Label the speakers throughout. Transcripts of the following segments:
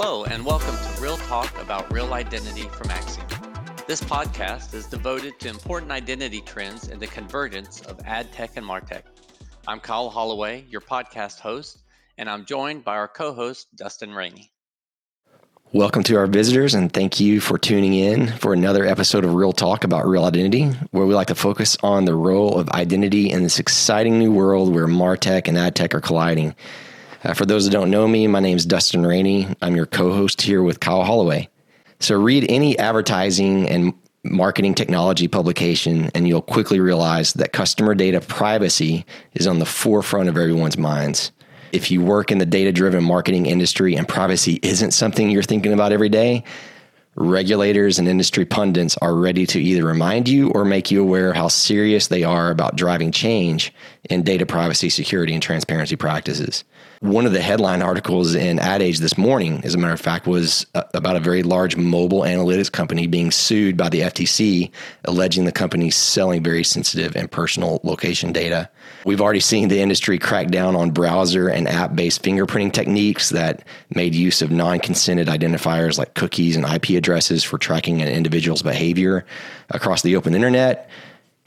Speaker 1: Hello, and welcome to Real Talk about Real Identity from Acxiom. This podcast is devoted to important identity trends and the convergence of ad tech and martech. I'm Kyle Holloway, your podcast host, and I'm joined by our co host, Dustin Rainey.
Speaker 2: Welcome to our visitors, and thank you for tuning in for another episode of Real Talk about Real Identity, where we like to focus on the role of identity in this exciting new world where Martech and AdTech are colliding. Uh, for those that don't know me, my name is Dustin Rainey. I'm your co host here with Kyle Holloway. So, read any advertising and marketing technology publication, and you'll quickly realize that customer data privacy is on the forefront of everyone's minds. If you work in the data driven marketing industry and privacy isn't something you're thinking about every day, regulators and industry pundits are ready to either remind you or make you aware how serious they are about driving change in data privacy, security, and transparency practices. One of the headline articles in Ad Age this morning, as a matter of fact, was uh, about a very large mobile analytics company being sued by the FTC, alleging the company's selling very sensitive and personal location data. We've already seen the industry crack down on browser and app based fingerprinting techniques that made use of non consented identifiers like cookies and IP addresses for tracking an individual's behavior across the open internet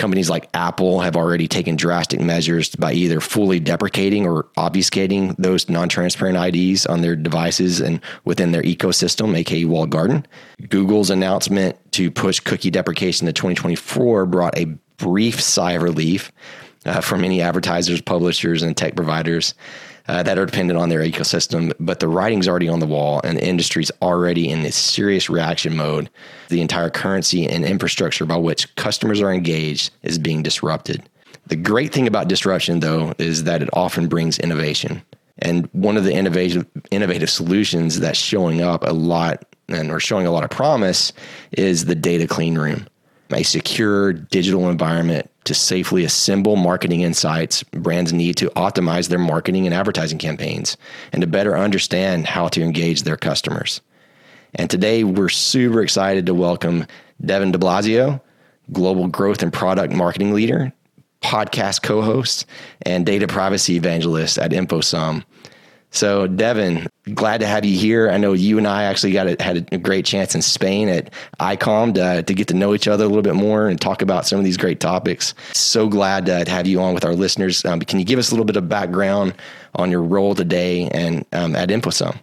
Speaker 2: companies like Apple have already taken drastic measures by either fully deprecating or obfuscating those non-transparent IDs on their devices and within their ecosystem, aka walled garden. Google's announcement to push cookie deprecation to 2024 brought a brief sigh of relief uh, for many advertisers, publishers, and tech providers uh, that are dependent on their ecosystem. But the writing's already on the wall, and the industry's already in this serious reaction mode. The entire currency and infrastructure by which customers are engaged is being disrupted. The great thing about disruption, though, is that it often brings innovation. And one of the innovative innovative solutions that's showing up a lot and are showing a lot of promise is the data clean room a secure digital environment to safely assemble marketing insights brands need to optimize their marketing and advertising campaigns and to better understand how to engage their customers. And today we're super excited to welcome Devin DeBlasio, Global Growth and Product Marketing Leader, podcast co host, and data privacy evangelist at InfoSum. So, Devin, glad to have you here. I know you and I actually got a, had a great chance in Spain at ICOM to, to get to know each other a little bit more and talk about some of these great topics. So glad to have you on with our listeners. Um, can you give us a little bit of background on your role today and um, at InfoSum?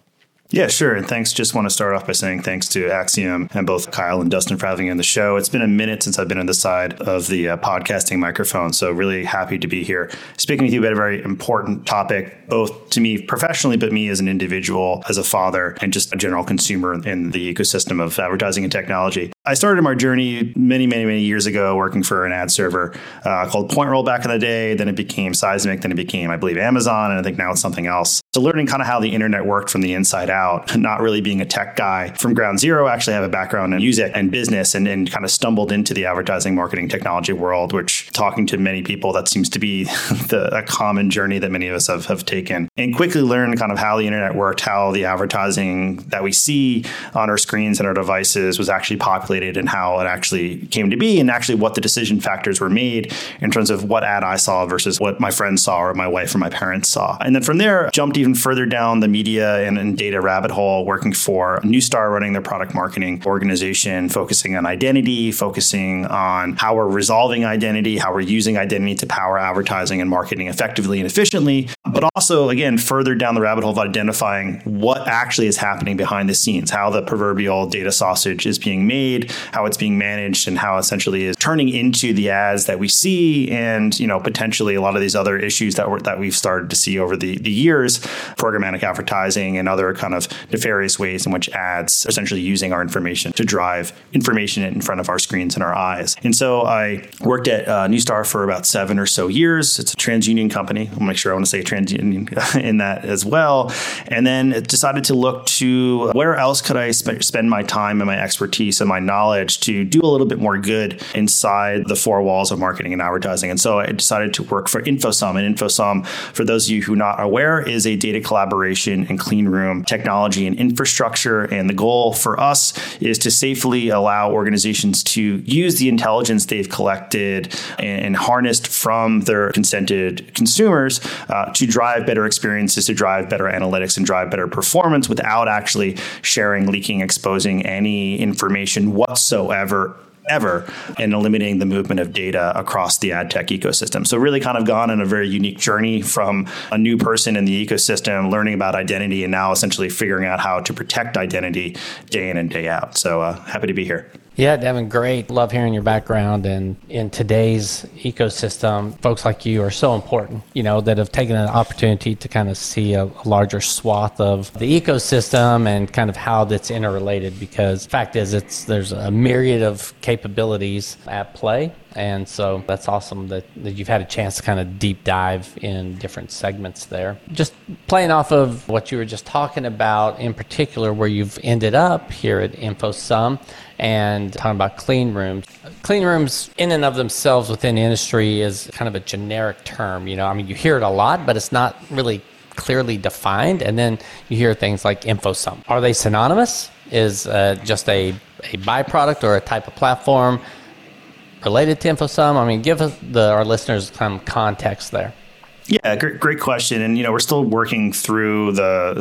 Speaker 3: Yeah, sure. And thanks. Just want to start off by saying thanks to Acxiom and both Kyle and Dustin for having me on the show. It's been a minute since I've been on the side of the uh, podcasting microphone. So, really happy to be here speaking with you about a very important topic, both to me professionally, but me as an individual, as a father, and just a general consumer in the ecosystem of advertising and technology. I started my journey many, many, many years ago working for an ad server uh, called PointRoll back in the day. Then it became Sizmek. Then it became, I believe, Amazon. And I think now it's something else. So learning kind of how the internet worked from the inside out, not really being a tech guy from ground zero, actually have a background in music and business and, and kind of stumbled into the advertising marketing technology world, which talking to many people, that seems to be the, a common journey that many of us have, have taken. And quickly learned kind of how the internet worked, how the advertising that we see on our screens and our devices was actually populated and how it actually came to be and actually what the decision factors were made in terms of what ad I saw versus what my friends saw or my wife or my parents saw. And then from there, jumped even further down the media and, and data rabbit hole, working for Neustar, running their product marketing organization, focusing on identity, focusing on how we're resolving identity, how we're using identity to power advertising and marketing effectively and efficiently, but also, again, further down the rabbit hole of identifying what actually is happening behind the scenes, how the proverbial data sausage is being made, how it's being managed and how essentially is turning into the ads that we see and you know potentially a lot of these other issues that we that we've started to see over the, the years programmatic advertising and other kind of nefarious ways in which ads essentially using our information to drive information in front of our screens and our eyes. And so I worked at uh, Neustar for about seven or so years. It's a TransUnion company. I'll make sure I want to say TransUnion in that as well. And then decided to look to where else could I sp- spend my time and my expertise and my knowledge to do a little bit more good inside the four walls of marketing and advertising. And so I decided to work for InfoSum. And InfoSum, for those of you who are not aware, is a data collaboration and clean room technology and infrastructure. And the goal for us is to safely allow organizations to use the intelligence they've collected and, harnessed from their consented consumers uh, to drive better experiences, to drive better analytics, and drive better performance without actually sharing, leaking, exposing any information whatsoever ever in eliminating the movement of data across the ad tech ecosystem. So, really kind of gone on a very unique journey from a new person in the ecosystem, learning about identity, and now essentially figuring out how to protect identity day in and day out. So, uh, happy to be here.
Speaker 4: Yeah, Devin, great. Love hearing your background. And in today's ecosystem, folks like you are so important, you know, that have taken an opportunity to kind of see a, a larger swath of the ecosystem and kind of how that's interrelated. Because fact is, it's there's a myriad of capabilities at play and so that's awesome that, that you've had a chance to kind of deep dive in different segments there. Just playing off of what you were just talking about, in particular, where you've ended up here at InfoSum and talking about clean rooms. Clean rooms, in and of themselves within industry, is kind of a generic term. You know, I mean, you hear it a lot, but it's not really clearly defined. And then you hear things like InfoSum. Are they synonymous? Is uh, just a, a byproduct or a type of platform related to InfoSum? I mean, give the, our listeners some context there.
Speaker 3: Yeah, great, great question. And you know, we're still working through the,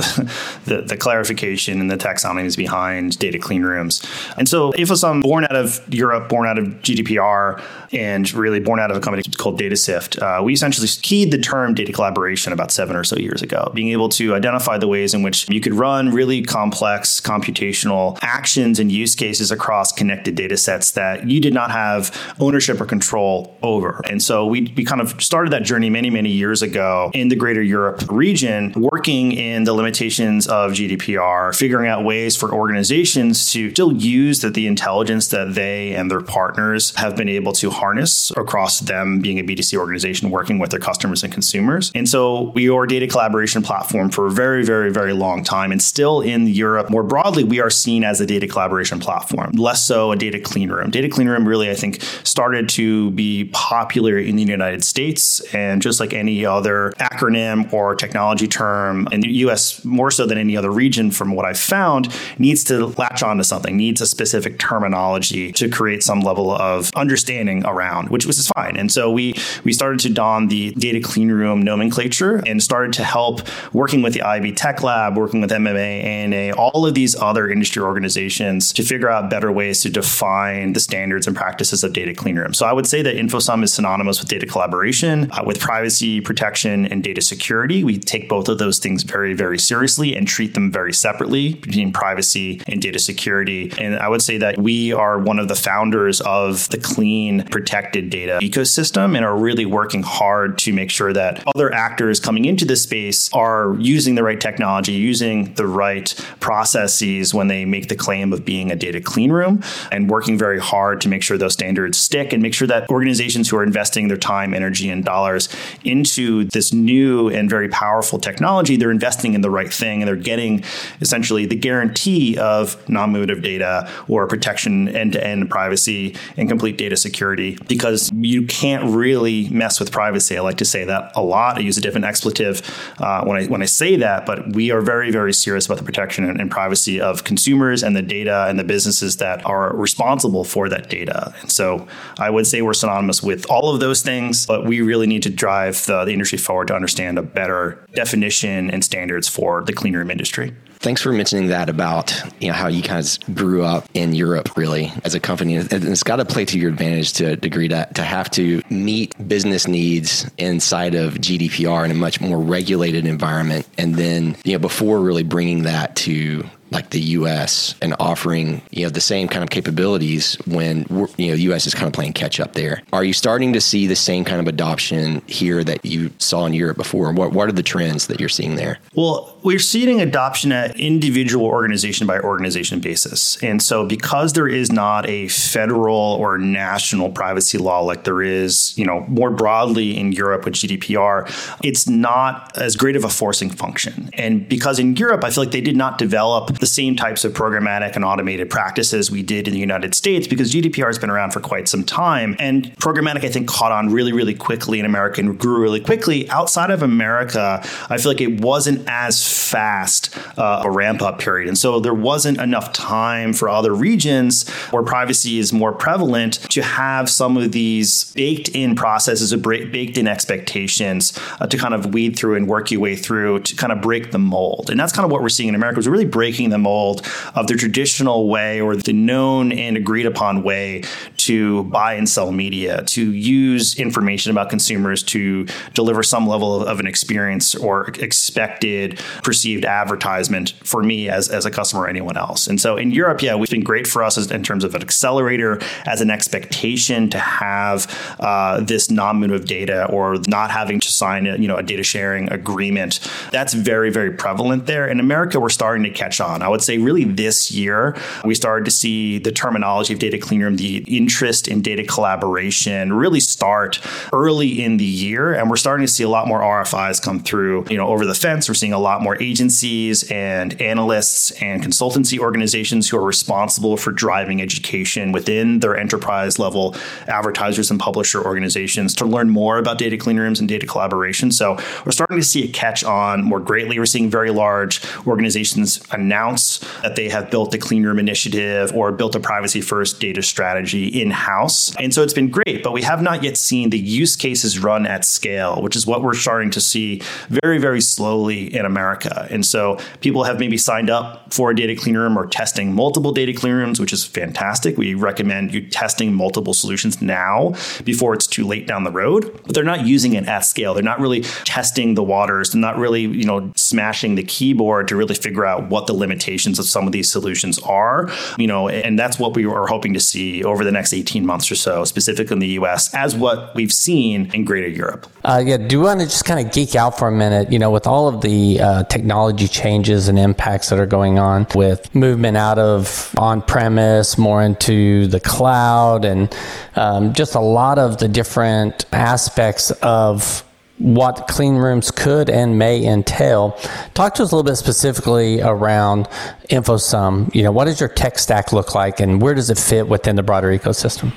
Speaker 3: the, the clarification and the taxonomies behind data clean rooms. And so, InfoSum, born out of Europe, born out of GDPR, and really born out of a company called DataSift, uh, we essentially keyed the term data collaboration about seven or so years ago, being able to identify the ways in which you could run really complex computational actions and use cases across connected data sets that you did not have ownership or control over. And so, we we kind of started that journey many many years years ago in the greater Europe region, working in the limitations of GDPR, figuring out ways for organizations to still use the, the intelligence that they and their partners have been able to harness across them being a B2C organization working with their customers and consumers. And so we are a data collaboration platform for a very, very, very long time. And still in Europe, more broadly, we are seen as a data collaboration platform, less so a data clean room. Data clean room really, I think, started to be popular in the United States. And just like any other acronym or technology term in the US more so than any other region from what I've found needs to latch onto something, needs a specific terminology to create some level of understanding around, which was fine. And so we we started to don the data clean room nomenclature and started to help working with the IAB Tech Lab, working with MMA, ANA, all of these other industry organizations to figure out better ways to define the standards and practices of data clean room. So I would say that InfoSum is synonymous with data collaboration, uh, with privacy protection and data security. We take both of those things very, very seriously and treat them very separately between privacy and data security. And I would say that we are one of the founders of the clean, protected data ecosystem and are really working hard to make sure that other actors coming into this space are using the right technology, using the right processes when they make the claim of being a data clean room, and working very hard to make sure those standards stick and make sure that organizations who are investing their time, energy, and dollars into this new and very powerful technology, they're investing in the right thing and they're getting essentially the guarantee of non motive data or protection end to end privacy and complete data security because you can't really mess with privacy. I like to say that a lot. I use a different expletive uh, when, I, when I say that, but we are very, very serious about the protection and, and privacy of consumers and the data and the businesses that are responsible for that data. And so I would say we're synonymous with all of those things, but we really need to drive the, the industry forward to understand a better definition and standards for the clean room industry.
Speaker 2: Thanks for mentioning that about you know how you guys grew up in Europe really as a company. And it's got to play to your advantage to a degree to, to have to meet business needs inside of GDPR in a much more regulated environment. And then, you know, before really bringing that to like the U.S. and offering you know the same kind of capabilities when you know U.S. is kind of playing catch up there. Are you starting to see the same kind of adoption here that you saw in Europe before? What what are the trends that you're seeing there?
Speaker 3: Well, We're seeing adoption at individual organization by organization basis. And so, because there is not a federal or national privacy law like there is, you know, more broadly in Europe with GDPR, it's not as great of a forcing function. And because in Europe, I feel like they did not develop the same types of programmatic and automated practices we did in the United States because GDPR has been around for quite some time. And programmatic, I think, caught on really, really quickly in America and grew really quickly. Outside of America, I feel like it wasn't as fast uh, a ramp up period. And so there wasn't enough time for other regions where privacy is more prevalent to have some of these baked in processes baked in expectations uh, to kind of weed through and work your way through to kind of break the mold. And that's kind of what we're seeing in America is really breaking the mold of the traditional way or the known and agreed upon way to buy and sell media, to use information about consumers to deliver some level of, of an experience or expected perceived advertisement for me as, as a customer or anyone else. And so in Europe, yeah, it's been great for us as, in terms of an accelerator, as an expectation to have uh, this non-move of data or not having to sign a, you know, a data sharing agreement. That's very, very prevalent there. In America, we're starting to catch on. I would say really this year, we started to see the terminology of data clean room, the interest interest in data collaboration really start early in the year. And we're starting to see a lot more RFIs come through, you know, over the fence. We're seeing a lot more agencies and analysts and consultancy organizations who are responsible for driving education within their enterprise level advertisers and publisher organizations to learn more about data clean rooms and data collaboration. So we're starting to see it catch on more greatly. We're seeing very large organizations announce that they have built a clean room initiative or built a privacy first data strategy in in house. And so it's been great, but we have not yet seen the use cases run at scale, which is what we're starting to see very, very slowly in America. And so people have maybe signed up for a data clean room or testing multiple data clean rooms, which is fantastic. We recommend you testing multiple solutions now before it's too late down the road, but they're not using it at scale. They're not really testing the waters. They're not really, you know, smashing the keyboard to really figure out what the limitations of some of these solutions are, you know, and that's what we are hoping to see over the next 18 months or so, specifically in the US, as what we've seen in greater Europe.
Speaker 4: Uh, yeah, do you want to just kind of geek out for a minute? You know, with all of the uh, technology changes and impacts that are going on with movement out of on premise more into the cloud and um, just a lot of the different aspects of what clean rooms could and may entail. Talk to us a little bit specifically around InfoSum. You know, what does your tech stack look like and where does it fit within the broader ecosystem?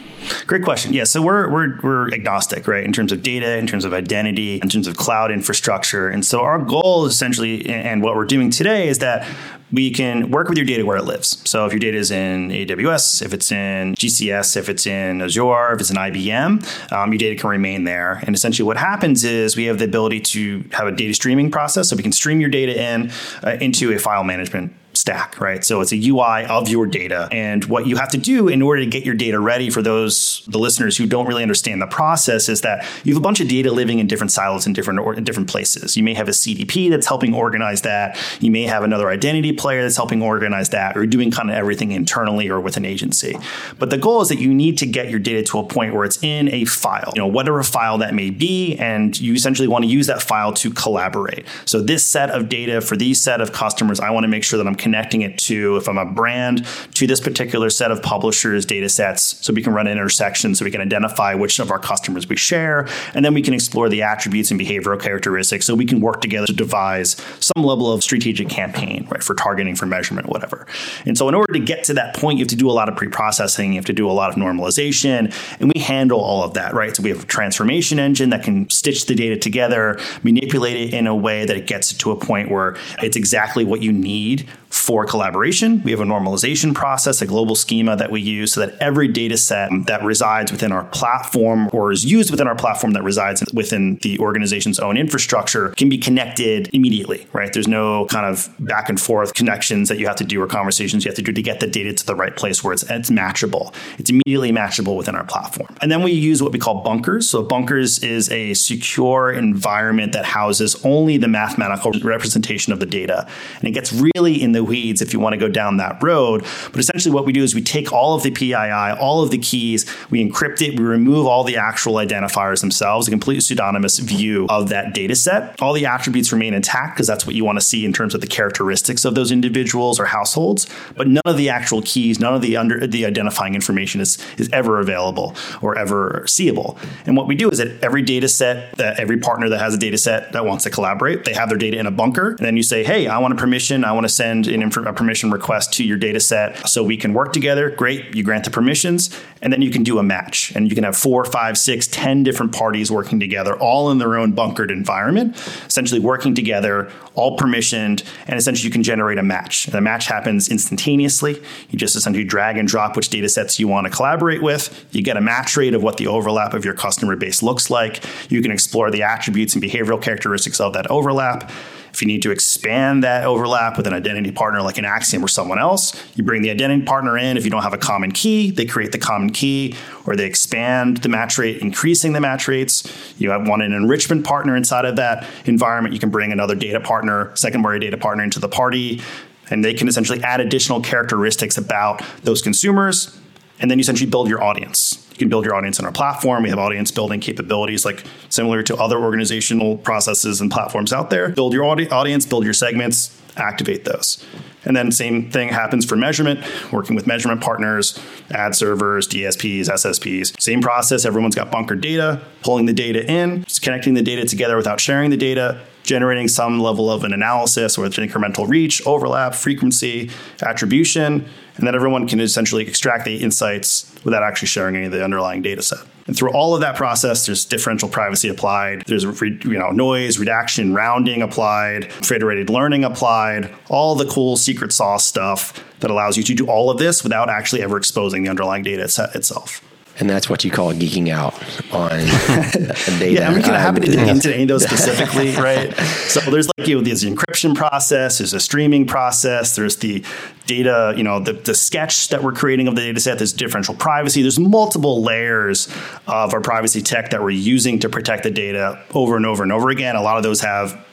Speaker 3: Great question. Yeah, so we're, we're, we're agnostic, right, in terms of data, in terms of identity, in terms of cloud infrastructure. And so our goal essentially, and what we're doing today is that we can work with your data where it lives. So if your data is in AWS, if it's in GCS, if it's in Azure, if it's in IBM, um, your data can remain there. And essentially what happens is we have the ability to have a data streaming process. So we can stream your data in uh, into a file management stack, right? So it's a UI of your data. And what you have to do in order to get your data ready for those, the listeners who don't really understand the process is that you have a bunch of data living in different silos in different, or in different places. You may have a CDP that's helping organize that. You may have another identity player that's helping organize that or doing kind of everything internally or with an agency. But the goal is that you need to get your data to a point where it's in a file, you know, whatever file that may be. And you essentially want to use that file to collaborate. So this set of data for these set of customers, I want to make sure that I'm connected connecting it to, if I'm a brand, to this particular set of publishers' data sets so we can run an intersection so we can identify which of our customers we share. And then we can explore the attributes and behavioral characteristics so we can work together to devise some level of strategic campaign, right, for targeting, for measurement, whatever. And so in order to get to that point, you have to do a lot of pre-processing, you have to do a lot of normalization, and we handle all of that, right? So we have a transformation engine that can stitch the data together, manipulate it in a way that it gets to a point where it's exactly what you need for collaboration. We have a normalization process, a global schema that we use so that every data set that resides within our platform or is used within our platform that resides within the organization's own infrastructure can be connected immediately, right? There's no kind of back and forth connections that you have to do or conversations you have to do to get the data to the right place where it's, it's matchable. It's immediately matchable within our platform. And then we use what we call bunkers. So bunkers is a secure environment that houses only the mathematical representation of the data. And it gets really in the weeds if you want to go down that road. But essentially, what we do is we take all of the PII, all of the keys, we encrypt it, we remove all the actual identifiers themselves, a completely pseudonymous view of that data set. All the attributes remain intact because that's what you want to see in terms of the characteristics of those individuals or households. But none of the actual keys, none of the under the identifying information is is ever available or ever seeable. And what we do is that every data set, that every partner that has a data set that wants to collaborate, they have their data in a bunker, and then you say, "Hey, I want a permission. I want to send an inf- a permission request to your data set so we can work together." Great, you grant the permissions, and then you can do a match, and you can have four, five, six, ten different parties working together, all in their own bunkered environment, essentially working together, all permissioned, and essentially you can generate a match. And the match happens instantaneously. You just essentially drag and drop which data sets you want to collaborate with. You get a match rate of what the overlap of your customer base looks like. You can explore the attributes and behavioral characteristics of that overlap. If you need to expand that overlap with an identity partner like an Acxiom or someone else, you bring the identity partner in. If you don't have a common key, they create the common key or they expand the match rate, increasing the match rates. You have want an enrichment partner inside of that environment. You can bring another data partner, secondary data partner into the party, and they can essentially add additional characteristics about those consumers. And then you essentially build your audience can build your audience on our platform. We have audience building capabilities like similar to other organizational processes and platforms out there. Build your audi- audience, build your segments, activate those. And then same thing happens for measurement, working with measurement partners, ad servers, DSPs, SSPs. Same process, everyone's got bunker data, pulling the data in, connecting the data together without sharing the data, generating some level of an analysis with incremental reach, overlap, frequency, attribution, and then everyone can essentially extract the insights without actually sharing any of the underlying data set. And through all of that process, there's differential privacy applied. There's you know noise redaction, rounding applied, federated learning applied, all the cool secret sauce stuff that allows you to do all of this without actually ever exposing the underlying data set itself.
Speaker 2: And that's what you call geeking out on data.
Speaker 3: yeah, I'm kind of happy to dig into any of those specifically, right? So there's like you know, there's the encryption process, there's a streaming process, there's the data, you know, the, the sketch that we're creating of the data set, there's differential privacy, there's multiple layers of our privacy tech that we're using to protect the data over and over and over again. A lot of those have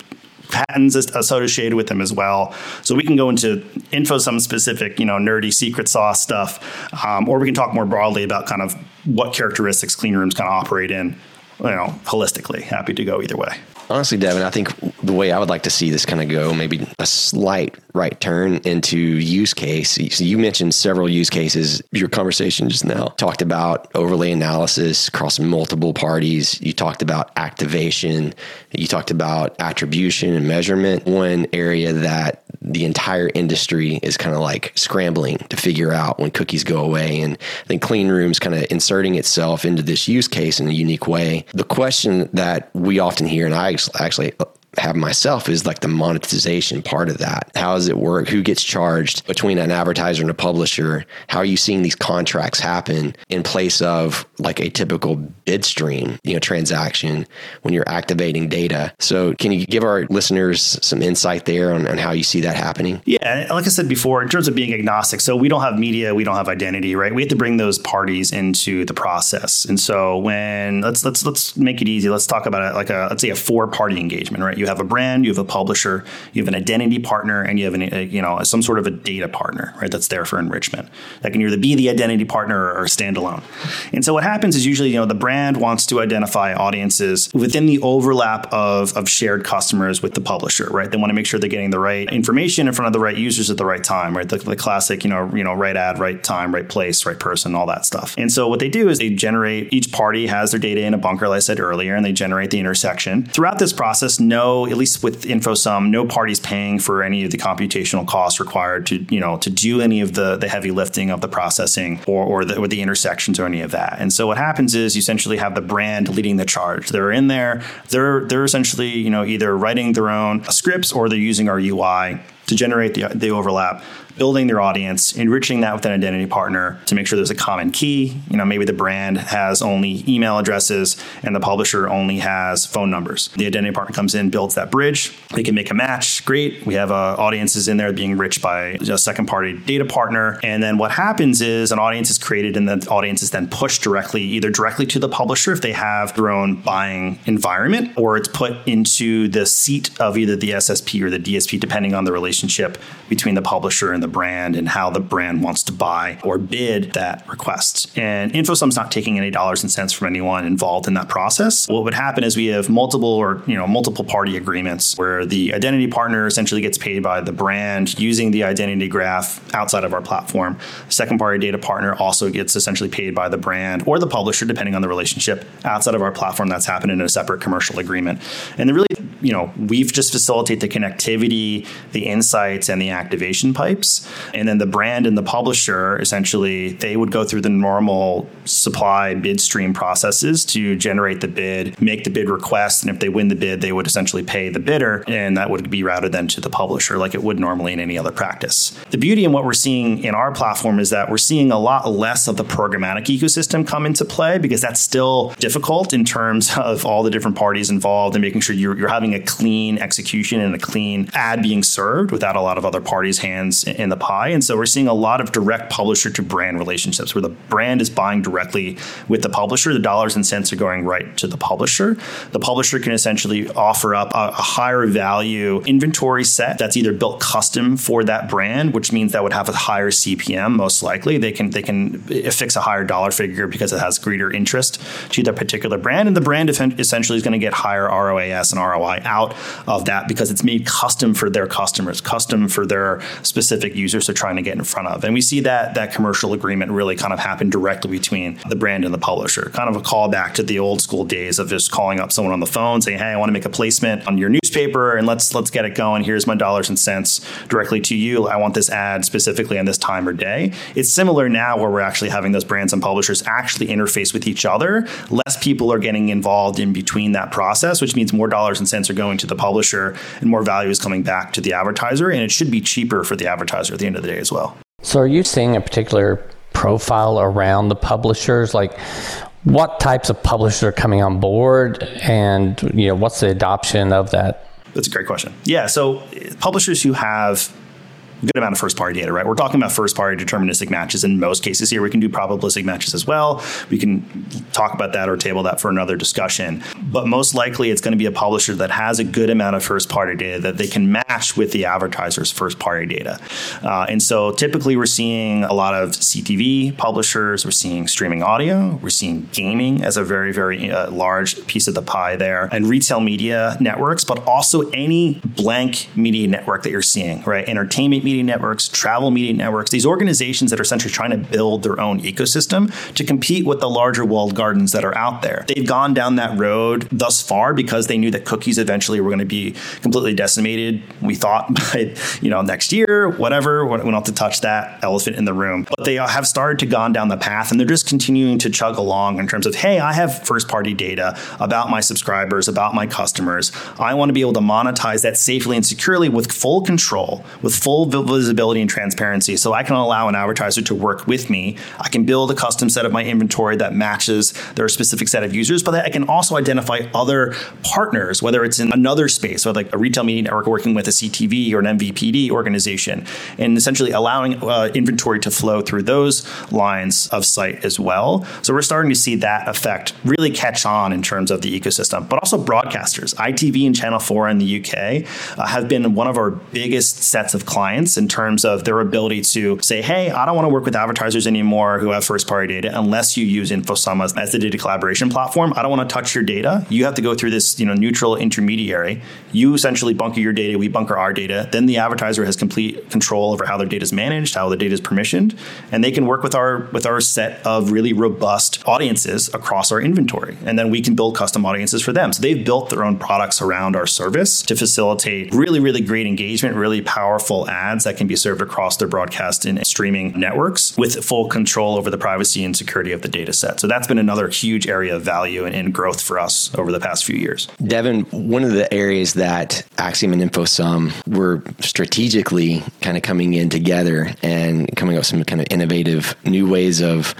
Speaker 3: patents associated with them as well. So we can go into InfoSum specific, you know, nerdy secret sauce stuff, um, or we can talk more broadly about kind of what characteristics clean rooms kind of operate in, you know, holistically. Happy to go either way.
Speaker 2: Honestly, Devin, I think the way I would like to see this kind of go, maybe a slight right turn into use case. So you mentioned several use cases. Your conversation just now talked about overlay analysis across multiple parties. You talked about activation. You talked about attribution and measurement. One area that the entire industry is kind of like scrambling to figure out when cookies go away. And I think Clean Room's kind of inserting itself into this use case in a unique way. The question that we often hear, and I actually have myself is like the monetization part of that. How does it work? Who gets charged between an advertiser and a publisher? How are you seeing these contracts happen in place of like a typical bid stream, you know, transaction when you're activating data? So can you give our listeners some insight there on, on how you see that happening?
Speaker 3: Yeah, like I said before, in terms of being agnostic, so we don't have media, we don't have identity, right? We have to bring those parties into the process. And so when let's let's let's make it easy. Let's talk about it like a let's say a four party engagement, right? You have a brand, you have a publisher, you have an identity partner, and you have an, a, you know some sort of a data partner, right? That's there for enrichment. That can either be the identity partner or standalone. And so what happens is usually you know the brand wants to identify audiences within the overlap of of shared customers with the publisher, right? They want to make sure they're getting the right information in front of the right users at the right time, right? The, the classic you know you know right ad, right time, right place, right person, all that stuff. And so what they do is they generate each party has their data in a bunker, like I said earlier, and they generate the intersection. Throughout this process, no at least with InfoSum, no party's paying for any of the computational costs required to, you know, to do any of the, the heavy lifting of the processing or, or, the, or the intersections or any of that. And so what happens is you essentially have the brand leading the charge. They're in there. They're, they're essentially, you know, either writing their own scripts or they're using our UI to generate the, the overlap building their audience, enriching that with an identity partner to make sure there's a common key. You know, maybe the brand has only email addresses and the publisher only has phone numbers. The identity partner comes in, builds that bridge. They can make a match. Great. We have uh, audiences in there being enriched by a second party data partner. And then what happens is an audience is created and the audience is then pushed directly, either directly to the publisher if they have their own buying environment, or it's put into the seat of either the SSP or the DSP, depending on the relationship relationship between the publisher and the brand and how the brand wants to buy or bid that request. And InfoSum's not taking any dollars and cents from anyone involved in that process. What would happen is we have multiple or you know multiple party agreements where the identity partner essentially gets paid by the brand using the identity graph outside of our platform. Second party data partner also gets essentially paid by the brand or the publisher depending on the relationship outside of our platform that's happened in a separate commercial agreement. And the really you know, we've just facilitate the connectivity, the insights, and the activation pipes. And then the brand and the publisher essentially they would go through the normal supply bid stream processes to generate the bid, make the bid request, and if they win the bid, they would essentially pay the bidder, and that would be routed then to the publisher like it would normally in any other practice. The beauty in what we're seeing in our platform is that we're seeing a lot less of the programmatic ecosystem come into play because that's still difficult in terms of all the different parties involved and making sure you're, you're having a clean execution and a clean ad being served without a lot of other parties' hands in the pie. And so we're seeing a lot of direct publisher to brand relationships where the brand is buying directly with the publisher. The dollars and cents are going right to the publisher. The publisher can essentially offer up a, a higher value inventory set that's either built custom for that brand, which means that would have a higher CPM most likely. They can they can affix a higher dollar figure because it has greater interest to that particular brand, and the brand essentially is going to get higher ROAS and ROI out of that because it's made custom for their customers, custom for their specific users they're trying to get in front of. And we see that that commercial agreement really kind of happen directly between the brand and the publisher. Kind of a callback to the old school days of just calling up someone on the phone saying, "Hey, I want to make a placement on your newspaper and let's let's get it going. Here's my dollars and cents directly to you. I want this ad specifically on this time or day." It's similar now where we're actually having those brands and publishers actually interface with each other. Less people are getting involved in between that process, which means more dollars and cents are going to the publisher and more value is coming back to the advertiser. And it should be cheaper for the advertiser at the end of the day as well.
Speaker 4: So, are you seeing a particular profile around the publishers? Like, what types of publishers are coming on board, and you know, what's the adoption of that?
Speaker 3: That's a great question. Yeah, so eh, publishers who have good amount of first party data, right? We're talking about first party deterministic matches in most cases here. We can do probabilistic matches as well. We can talk about that or table that for another discussion. But most likely it's going to be a publisher that has a good amount of first party data that they can match with the advertiser's first party data. Uh, and so typically we're seeing a lot of CTV publishers, we're seeing streaming audio, we're seeing gaming as a very, very uh, large piece of the pie there, and retail media networks, but also any blank media network that you're seeing, right? Entertainment media networks, travel media networks, these organizations that are essentially trying to build their own ecosystem to compete with the larger walled gardens that are out there. They've gone down that road thus far because they knew that cookies eventually were going to be completely decimated. We thought by you know next year, whatever. We don't have to touch that elephant in the room. But they have started to gone down the path, and they're just continuing to chug along in terms of hey, I have first party data about my subscribers, about my customers. I want to be able to monetize that safely and securely with full control, with full visibility and transparency. So I can allow an advertiser to work with me. I can build a custom set of my inventory that matches their specific set of users, but I can also identify other partners, whether it's in another space, or like a retail media network working with a CTV or an MVPD organization, and essentially allowing uh, inventory to flow through those lines of sight as well. So we're starting to see that effect really catch on in terms of the ecosystem, but also broadcasters. ITV and Channel 4 in the UK uh, have been one of our biggest sets of clients in terms of their ability to say, hey, I don't want to work with advertisers anymore who have first party data unless you use InfoSum as the data collaboration platform. I don't want to touch your data. You have to go through this you know, neutral intermediary. You essentially bunker your data, we bunker our data. Then the advertiser has complete control over how their data is managed, how the data is permissioned, and they can work with our with our set of really robust audiences across our inventory. And then we can build custom audiences for them. So they've built their own products around our service to facilitate really, really great engagement, really powerful ads that can be served across their broadcast and streaming networks with full control over the privacy and security of the data set. So that's been another huge area of value and, and growth for us over the past few years.
Speaker 2: Devin, one of the areas that Acxiom and InfoSum were strategically kind of coming in together and coming up with some kind of innovative new ways of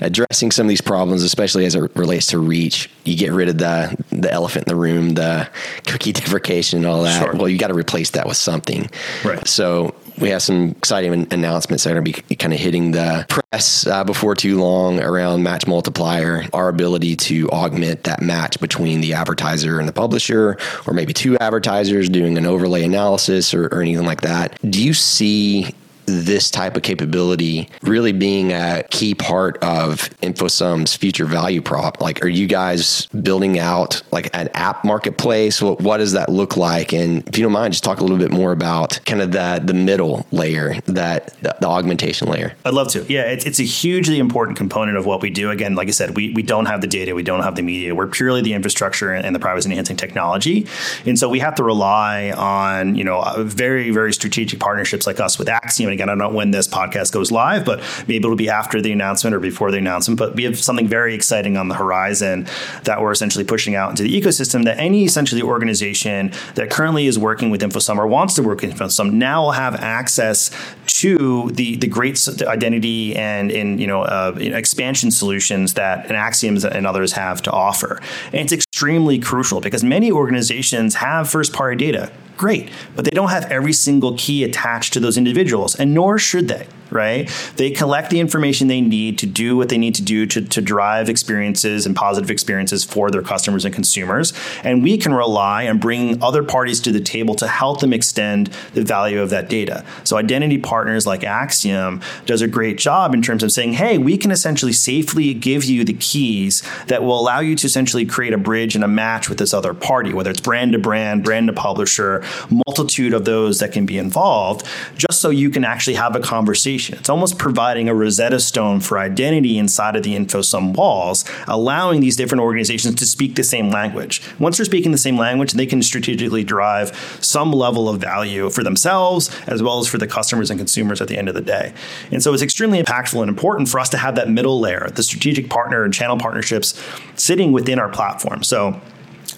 Speaker 2: addressing some of these problems, especially as it relates to reach. You get rid of the the elephant in the room, the cookie deprecation, and all that. Sure. Well, you got to replace that with something.
Speaker 3: Right.
Speaker 2: So we have some exciting announcements that are going to be kind of hitting the press uh, before too long around Match Multiplier, our ability to augment that match between the advertiser and the publisher, or maybe two advertisers doing an overlay analysis or, or anything like that. Do you see this type of capability really being a key part of InfoSum's future value prop? Like, are you guys building out like an app marketplace? What, what does that look like? And if you don't mind, just talk a little bit more about kind of the, the middle layer, that the, the augmentation layer.
Speaker 3: I'd love to. Yeah, it's, it's a hugely important component of what we do. Again, like I said, we, we don't have the data, we don't have the media. We're purely the infrastructure and the privacy enhancing technology. And so we have to rely on, you know, very, very strategic partnerships like us with Acxiom again, I don't know when this podcast goes live, but maybe it'll be after the announcement or before the announcement. But we have something very exciting on the horizon that we're essentially pushing out into the ecosystem that any essentially organization that currently is working with InfoSum or wants to work with InfoSum now will have access to the the great identity and in you know uh, expansion solutions that an Acxiom and others have to offer. And it's extremely crucial because many organizations have first party data great. But they don't have every single key attached to those individuals, and nor should they right? They collect the information they need to do what they need to do to, to drive experiences and positive experiences for their customers and consumers. And we can rely on bringing other parties to the table to help them extend the value of that data. So identity partners like Acxiom does a great job in terms of saying, hey, we can essentially safely give you the keys that will allow you to essentially create a bridge and a match with this other party, whether it's brand to brand, brand to publisher, multitude of those that can be involved, just so you can actually have a conversation it's almost providing a Rosetta Stone for identity inside of the InfoSum walls, allowing these different organizations to speak the same language. Once they're speaking the same language, they can strategically drive some level of value for themselves as well as for the customers and consumers at the end of the day. And so it's extremely impactful and important for us to have that middle layer, the strategic partner and channel partnerships sitting within our platform. So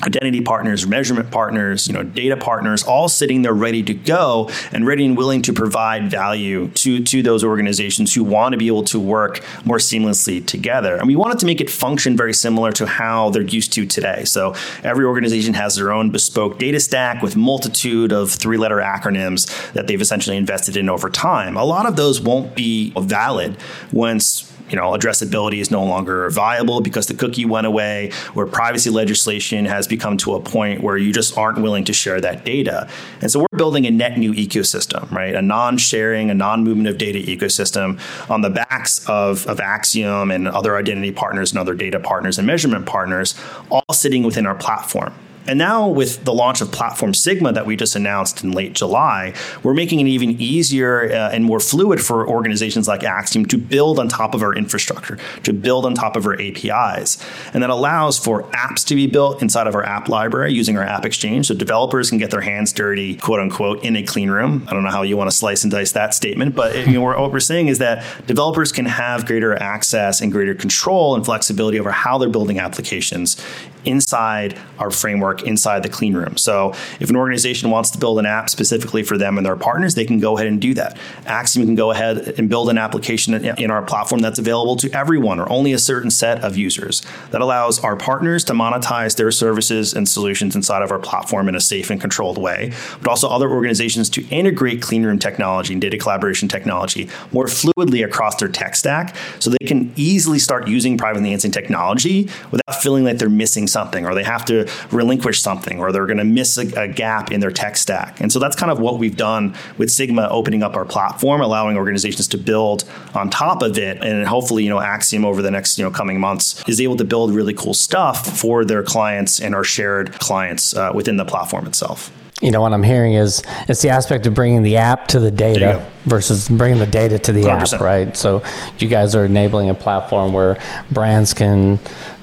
Speaker 3: identity partners, measurement partners, you know, data partners, all sitting there ready to go and ready and willing to provide value to, to those organizations who want to be able to work more seamlessly together. And we wanted to make it function very similar to how they're used to today. So every organization has their own bespoke data stack with multitude of three-letter acronyms that they've essentially invested in over time. A lot of those won't be valid once you know, addressability is no longer viable because the cookie went away, where privacy legislation has become to a point where you just aren't willing to share that data. And so we're building a net new ecosystem, right? A non-sharing, a non-movement of data ecosystem on the backs of, of Acxiom and other identity partners and other data partners and measurement partners, all sitting within our platform. And now, with the launch of Platform Sigma that we just announced in late July, we're making it even easier uh, and more fluid for organizations like Acxiom to build on top of our infrastructure, to build on top of our APIs. And that allows for apps to be built inside of our app library using our App Exchange. So developers can get their hands dirty, quote unquote, in a clean room. I don't know how you want to slice and dice that statement, but you know, what we're saying is that developers can have greater access and greater control and flexibility over how they're building applications inside our framework, inside the clean room. So if an organization wants to build an app specifically for them and their partners, they can go ahead and do that. Acxiom can go ahead and build an application in our platform that's available to everyone or only a certain set of users. That allows our partners to monetize their services and solutions inside of our platform in a safe and controlled way, but also other organizations to integrate clean room technology and data collaboration technology more fluidly across their tech stack so they can easily start using private enhancing technology without feeling like they're missing something or they have to relinquish something or they're going to miss a, a, gap in their tech stack. And so that's kind of what we've done with Sigma opening up our platform, allowing organizations to build on top of it. And hopefully, you know, Acxiom over the next, you know, coming months is able to build really cool stuff for their clients and our shared clients uh, within the platform itself
Speaker 4: you know what I'm hearing is it's the aspect of bringing the app to the data versus bringing the data to the 100%. app, right? So you guys are enabling a platform where brands can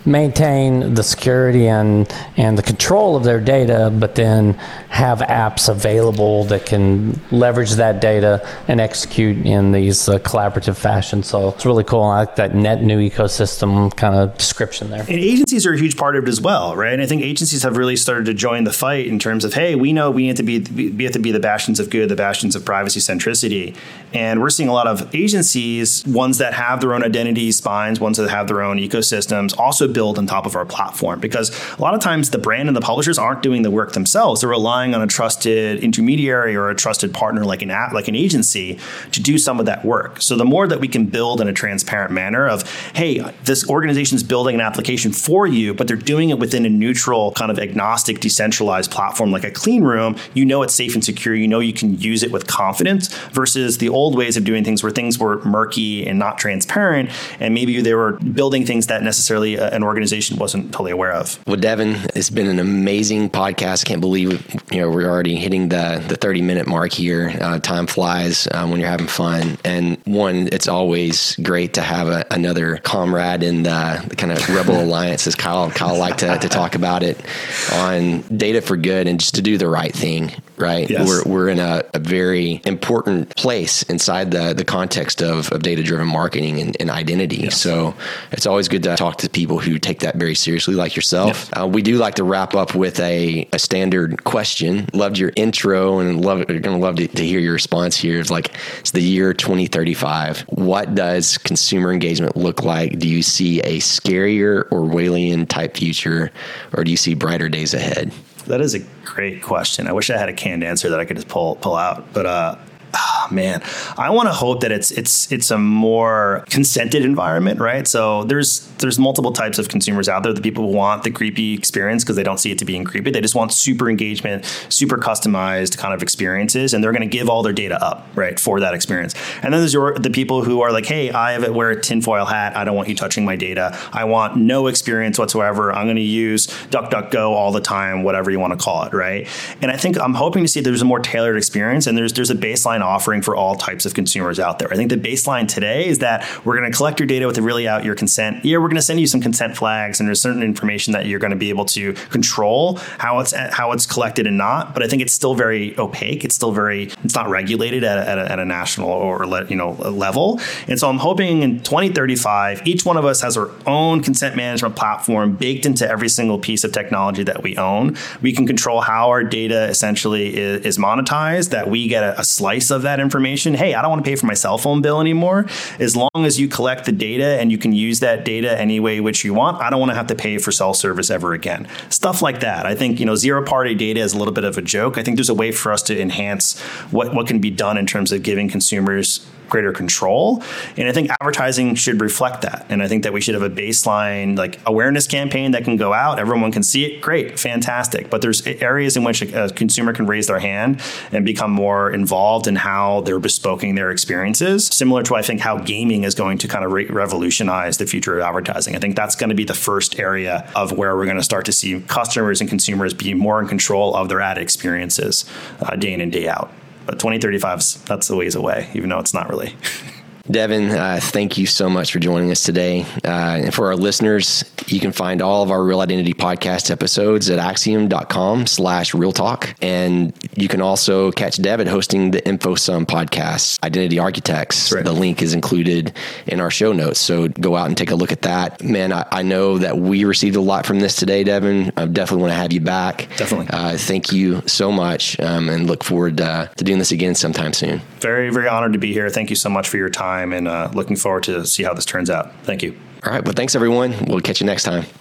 Speaker 4: maintain the security and and the control of their data, but then have apps available that can leverage that data and execute in these uh, collaborative fashion. So it's really cool. I like that net new ecosystem kind of description there.
Speaker 3: And agencies are a huge part of it as well, right? And I think agencies have really started to join the fight in terms of, hey, we know we need to be we have to be the bastions of good, the bastions of privacy centricity, and we're seeing a lot of agencies, ones that have their own identity spines, ones that have their own ecosystems, also build on top of our platform because a lot of times the brand and the publishers aren't doing the work themselves. They're relying on a trusted intermediary or a trusted partner like an app, like an agency to do some of that work. So the more that we can build in a transparent manner of, hey, this organization is building an application for you, but they're doing it within a neutral, kind of agnostic, decentralized platform like a clean room, you know it's safe and secure. You know you can use it with confidence versus the old ways of doing things where things were murky and not transparent. And maybe they were building things that necessarily uh, an organization wasn't totally aware of.
Speaker 2: Well, Devin, it's been an amazing podcast. I can't believe you know we're already hitting the the 30 minute mark here. Uh, time flies um, when you're having fun. And one, it's always great to have a, another comrade in the, the kind of rebel alliance, as Kyle Kyle liked to, to talk about it, on data for good and just to do the right thing. Right,
Speaker 3: yes.
Speaker 2: we're we're in a, a, very important place inside the the context of, of data driven marketing and, and identity. Yes. So it's always good to talk to people who take that very seriously, like yourself. Yes. Uh, we do like to wrap up with a, a standard question. Loved your intro and love are going to love to, to hear your response here. It's like it's the year 2035. What does consumer engagement look like? Do you see a scarier Orwellian type future, or do you see brighter days ahead?
Speaker 3: That is a great question. I wish I had a canned answer that I could just pull pull out, but uh, oh, man, I want to hope that it's it's it's a more consented environment, right? So there's there's multiple types of consumers out there. The people who want the creepy experience because they don't see it to being creepy. They just want super engagement, super customized kind of experiences, and they're going to give all their data up, right, for that experience. And then there's your the people who are like, hey, I have wear a tinfoil hat. I don't want you touching my data. I want no experience whatsoever. I'm going to use DuckDuckGo all the time, whatever you want to call it, right? And I think I'm hoping to see there's a more tailored experience, and there's there's a baseline offering for all types of consumers out there. I think the baseline today is that we're going to collect your data with a really out your consent. Yeah, we're going to send you some consent flags, and there's certain information that you're going to be able to control how it's how it's collected and not. But I think it's still very opaque. It's still very it's not regulated at a, at a, at a national or you know level. And so I'm hoping in 2035, each one of us has our own consent management platform baked into every single piece of technology that we own. We can control how our data essentially is, is monetized. That we get a, a slice of that information. Hey, I don't want to pay for my cell phone bill anymore. As long as you collect the data and you can use that data any way which you want, I don't want to have to pay for cell service ever again. Stuff like that. I think, you know, zero party data is a little bit of a joke. I think there's a way for us to enhance what, what can be done in terms of giving consumers greater control. And I think advertising should reflect that. And I think that we should have a baseline like awareness campaign that can go out, everyone can see it. Great, fantastic. But there's areas in which a, consumer can raise their hand and become more involved in how they're bespoking their experiences, similar to I think how gaming is going to kind of re- revolutionize the future of advertising. I think that's going to be the first area of where we're going to start to see customers and consumers be more in control of their ad experiences uh, day in and day out. But 2035s that's a ways away, even though it's not really.
Speaker 2: Devin, uh, thank you so much for joining us today. Uh, and for our listeners, you can find all of our Real Identity podcast episodes at acxiom.com slash real talk. And you can also catch Devin hosting the InfoSum podcast, Identity Architects. Right. The link is included in our show notes. So go out and take a look at that. Man, I, I know that we received a lot from this today, Devin. I definitely want to have you back.
Speaker 3: Definitely.
Speaker 2: Uh, thank you so much um, and look forward uh, to doing this again sometime soon.
Speaker 3: Very, very honored to be here. Thank you so much for your time time and uh, looking forward to see how this turns out. Thank you.
Speaker 2: All right. Well, thanks, everyone. We'll catch you next time.